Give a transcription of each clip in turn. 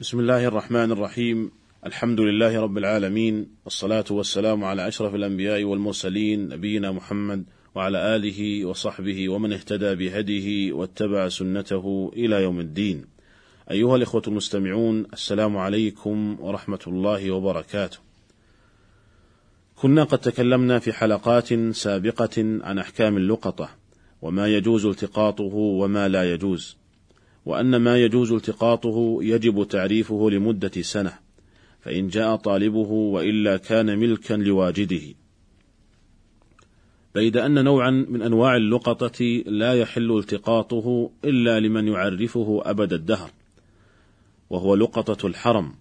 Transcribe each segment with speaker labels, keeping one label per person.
Speaker 1: بسم الله الرحمن الرحيم. الحمد لله رب العالمين. والصلاة والسلام على أشرف الأنبياء والمرسلين نبينا محمد وعلى آله وصحبه ومن اهتدى بهديه واتبع سنته إلى يوم الدين. أيها الإخوة المستمعون السلام عليكم ورحمة الله وبركاته. كنا قد تكلمنا في حلقات سابقة عن أحكام اللقطة وما يجوز التقاطه وما لا يجوز. وأن ما يجوز التقاطه يجب تعريفه لمدة سنة فإن جاء طالبه وإلا كان ملكا لواجده. بيد أن نوعا من أنواع اللقطة لا يحل التقاطه إلا لمن يعرفه أبد الدهر وهو لقطة الحرم.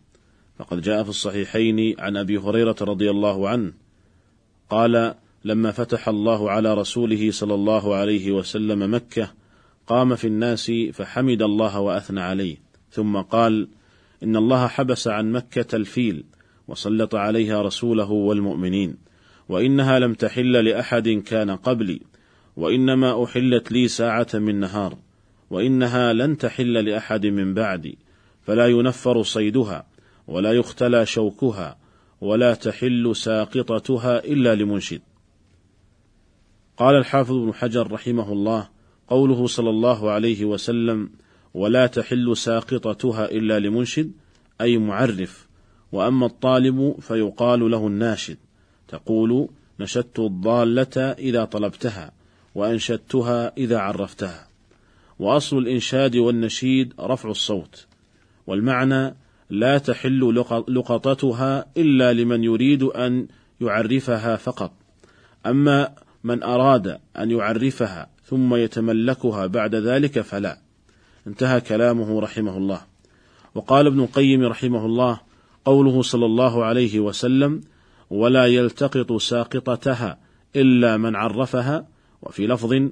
Speaker 1: فقد جاء في الصحيحين عن أبي هريرة رضي الله عنه قال لما فتح الله على رسوله صلى الله عليه وسلم مكة قام في الناس فحمد الله وأثنى عليه. ثم قال إن الله حبس عن مكة الفيل وسلط عليها رسوله والمؤمنين وإنها لم تحل لأحد كان قبلي وإنما أحلت لي ساعة من نهار وإنها لن تحل لأحد من بعدي فلا ينفر صيدها ولا يختلى شوكها ولا تحل ساقطتها إلا لمنشد. قال الحافظ ابن حجر رحمه الله قوله صلى الله عليه وسلم ولا تحل ساقطتها إلا لمنشد أي معرف وأما الطالب فيقال له الناشد تقول نشدت الضالة إذا طلبتها وأنشدتها إذا عرفتها. وأصل الإنشاد والنشيد رفع الصوت والمعنى لا تحل لقطتها إلا لمن يريد أن يعرفها فقط. أما من أراد أن يعرفها ثم يتملكها بعد ذلك فلا. انتهى كلامه رحمه الله. وقال ابن القيم رحمه الله قوله صلى الله عليه وسلم ولا يلتقط ساقطتها إلا من عرفها وفي لفظ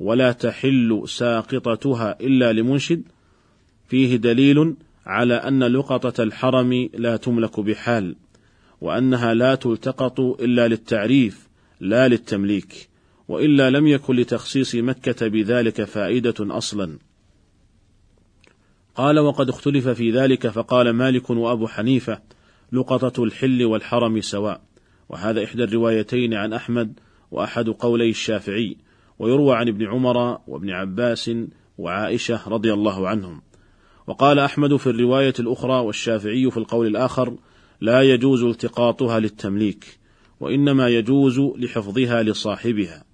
Speaker 1: ولا تحل ساقطتها إلا لمنشد فيه دليل على أن لقطة الحرم لا تملك بحال وأنها لا تلتقط إلا للتعريف لا للتمليك وإلا لم يكن لتخصيص مكة بذلك فائدة أصلا. قال وقد اختلف في ذلك فقال مالك وأبو حنيفة لقطة الحل والحرم سواء وهذا إحدى الروايتين عن أحمد وأحد قولي الشافعي ويروى عن ابن عمر وابن عباس وعائشة رضي الله عنهم. وقال أحمد في الرواية الأخرى والشافعي في القول الآخر لا يجوز التقاطها للتمليك وإنما يجوز لحفظها لصاحبها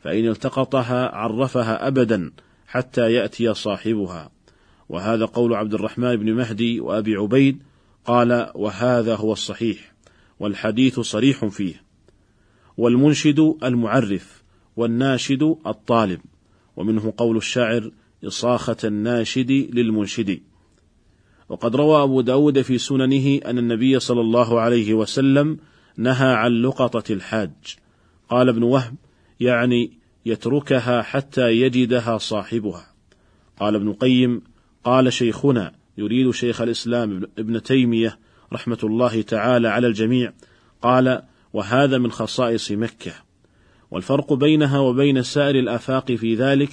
Speaker 1: فإن التقطها عرفها أبدا حتى يأتي صاحبها. وهذا قول عبد الرحمن بن مهدي وأبي عبيد قال وهذا هو الصحيح والحديث صريح فيه والمنشد المعرف والناشد الطالب ومنه قول الشاعر إصاخة الناشد للمنشد وقد روى أبو داود في سننه أن النبي صلى الله عليه وسلم نهى عن لقطة الحاج. قال ابن وهب يعني يتركها حتى يجدها صاحبها. قال ابن القيم قال شيخنا يريد شيخ الإسلام ابن تيمية رحمة الله تعالى على الجميع قال وهذا من خصائص مكة. والفرق بينها وبين سائر الآفاق في ذلك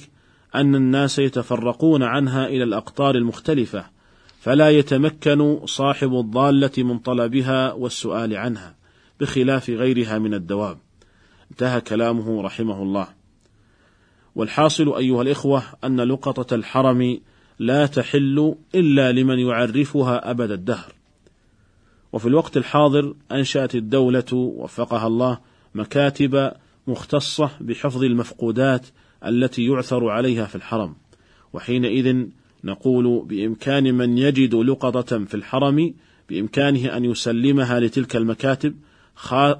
Speaker 1: أن الناس يتفرقون عنها إلى الأقطار المختلفة فلا يتمكن صاحب الضالة من طلبها والسؤال عنها. بخلاف غيرها من الدواب. انتهى كلامه رحمه الله. والحاصل أيها الإخوة أن لقطة الحرم لا تحل إلا لمن يعرفها أبد الدهر. وفي الوقت الحاضر أنشأت الدولة وفقها الله مكاتب مختصة بحفظ المفقودات التي يعثر عليها في الحرم. وحينئذ نقول بإمكان من يجد لقطة في الحرم بإمكانه أن يسلمها لتلك المكاتب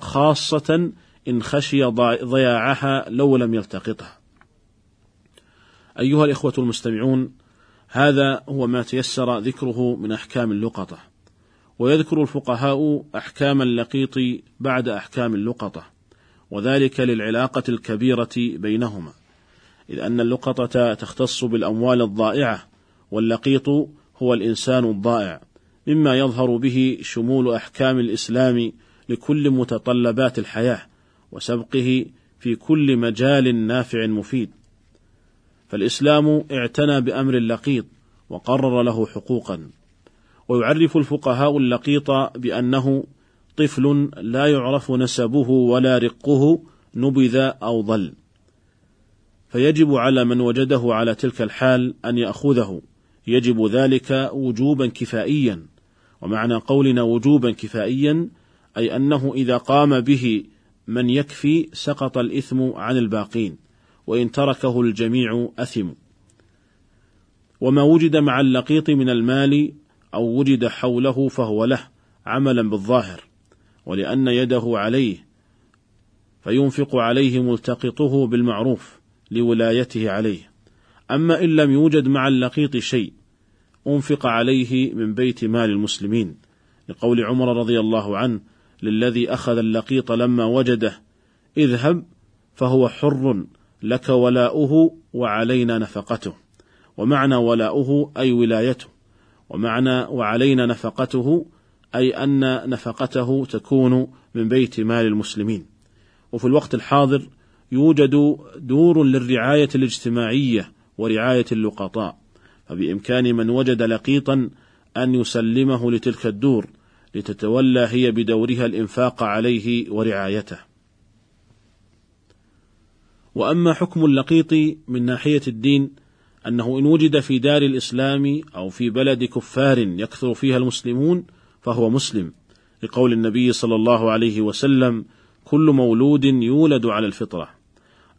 Speaker 1: خاصة إن خشي ضياعها لو لم يلتقطها. أيها الإخوة المستمعون، هذا هو ما تيسر ذكره من أحكام اللقطة، ويذكر الفقهاء أحكام اللقيط بعد أحكام اللقطة، وذلك للعلاقة الكبيرة بينهما، إذ أن اللقطة تختص بالأموال الضائعة، واللقيط هو الإنسان الضائع، مما يظهر به شمول أحكام الإسلام لكل متطلبات الحياة، وسبقه في كل مجال نافع مفيد. فالإسلام اعتنى بأمر اللقيط وقرر له حقوقا. ويعرف الفقهاء اللقيط بأنه طفل لا يعرف نسبه ولا رقه نبذ أو ضل فيجب على من وجده على تلك الحال أن يأخذه. يجب ذلك وجوبا كفائيا. ومعنى قولنا وجوبا كفائيا أي أنه إذا قام به من يكفي سقط الإثم عن الباقين وإن تركه الجميع أثم. وما وجد مع اللقيط من المال أو وجد حوله فهو له عملا بالظاهر ولأن يده عليه فينفق عليه ملتقطه بالمعروف لولايته عليه. أما إن لم يوجد مع اللقيط شيء أنفق عليه من بيت مال المسلمين لقول عمر رضي الله عنه للذي أخذ اللقيط لما وجده اذهب فهو حر لك ولاؤه وعلينا نفقته. ومعنى ولاؤه أي ولايته. ومعنى وعلينا نفقته أي أن نفقته تكون من بيت مال المسلمين. وفي الوقت الحاضر يوجد دور للرعاية الاجتماعية ورعاية اللقطاء. فبإمكان من وجد لقيطا أن يسلمه لتلك الدور لتتولى هي بدورها الإنفاق عليه ورعايته. وأما حكم اللقيط من ناحية الدين أنه إن وجد في دار الإسلام أو في بلد كفار يكثر فيها المسلمون فهو مسلم. لقول النبي صلى الله عليه وسلم كل مولود يولد على الفطرة.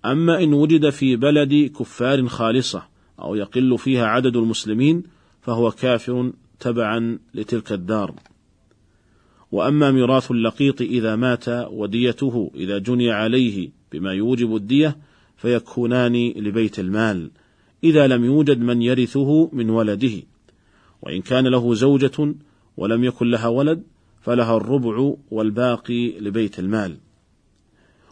Speaker 1: أما إن وجد في بلد كفار خالصة أو يقل فيها عدد المسلمين فهو كافر تبعا لتلك الدار. وأما ميراث اللقيط إذا مات وديته إذا جني عليه بما يوجب الدية فيكونان لبيت المال إذا لم يوجد من يرثه من ولده. وإن كان له زوجة ولم يكن لها ولد فلها الربع والباقي لبيت المال.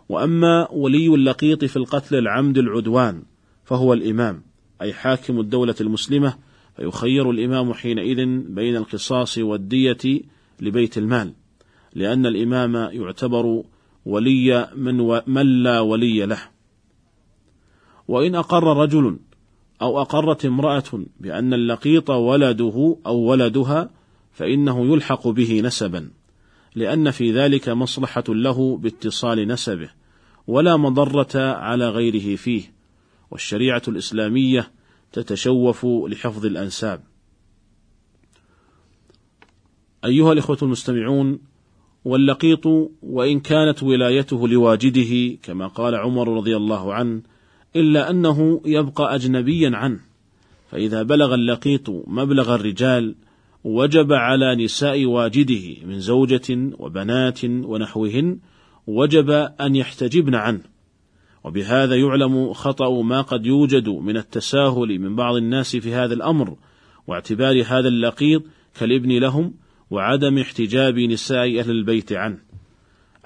Speaker 1: وأما ولي اللقيط في القتل العمد العدوان فهو الإمام أي حاكم الدولة المسلمة فيخير الإمام حينئذ بين القصاص والدية لبيت المال لأن الإمام يعتبر ولي من, و من لا ولي له وإن أقر رجل أو أقرت امرأة بأن اللقيط ولده أو ولدها فإنه يلحق به نسبا لأن في ذلك مصلحة له باتصال نسبه ولا مضرة على غيره فيه والشريعة الإسلامية تتشوف لحفظ الأنساب. أيها الإخوة المستمعون، واللقيط وإن كانت ولايته لواجده كما قال عمر رضي الله عنه، إلا أنه يبقى أجنبيا عنه، فإذا بلغ اللقيط مبلغ الرجال وجب على نساء واجده من زوجة وبنات ونحوهن وجب أن يحتجبن عنه. وبهذا يعلم خطأ ما قد يوجد من التساهل من بعض الناس في هذا الأمر واعتبار هذا اللقيط كالابن لهم وعدم احتجاب نساء أهل البيت عنه.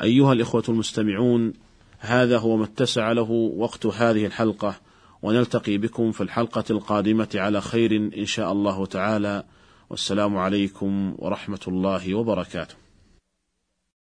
Speaker 1: أيها الإخوة المستمعون هذا هو ما اتسع له وقت هذه الحلقة ونلتقي بكم في الحلقة القادمة على خير إن شاء الله تعالى. والسلام عليكم ورحمة الله وبركاته.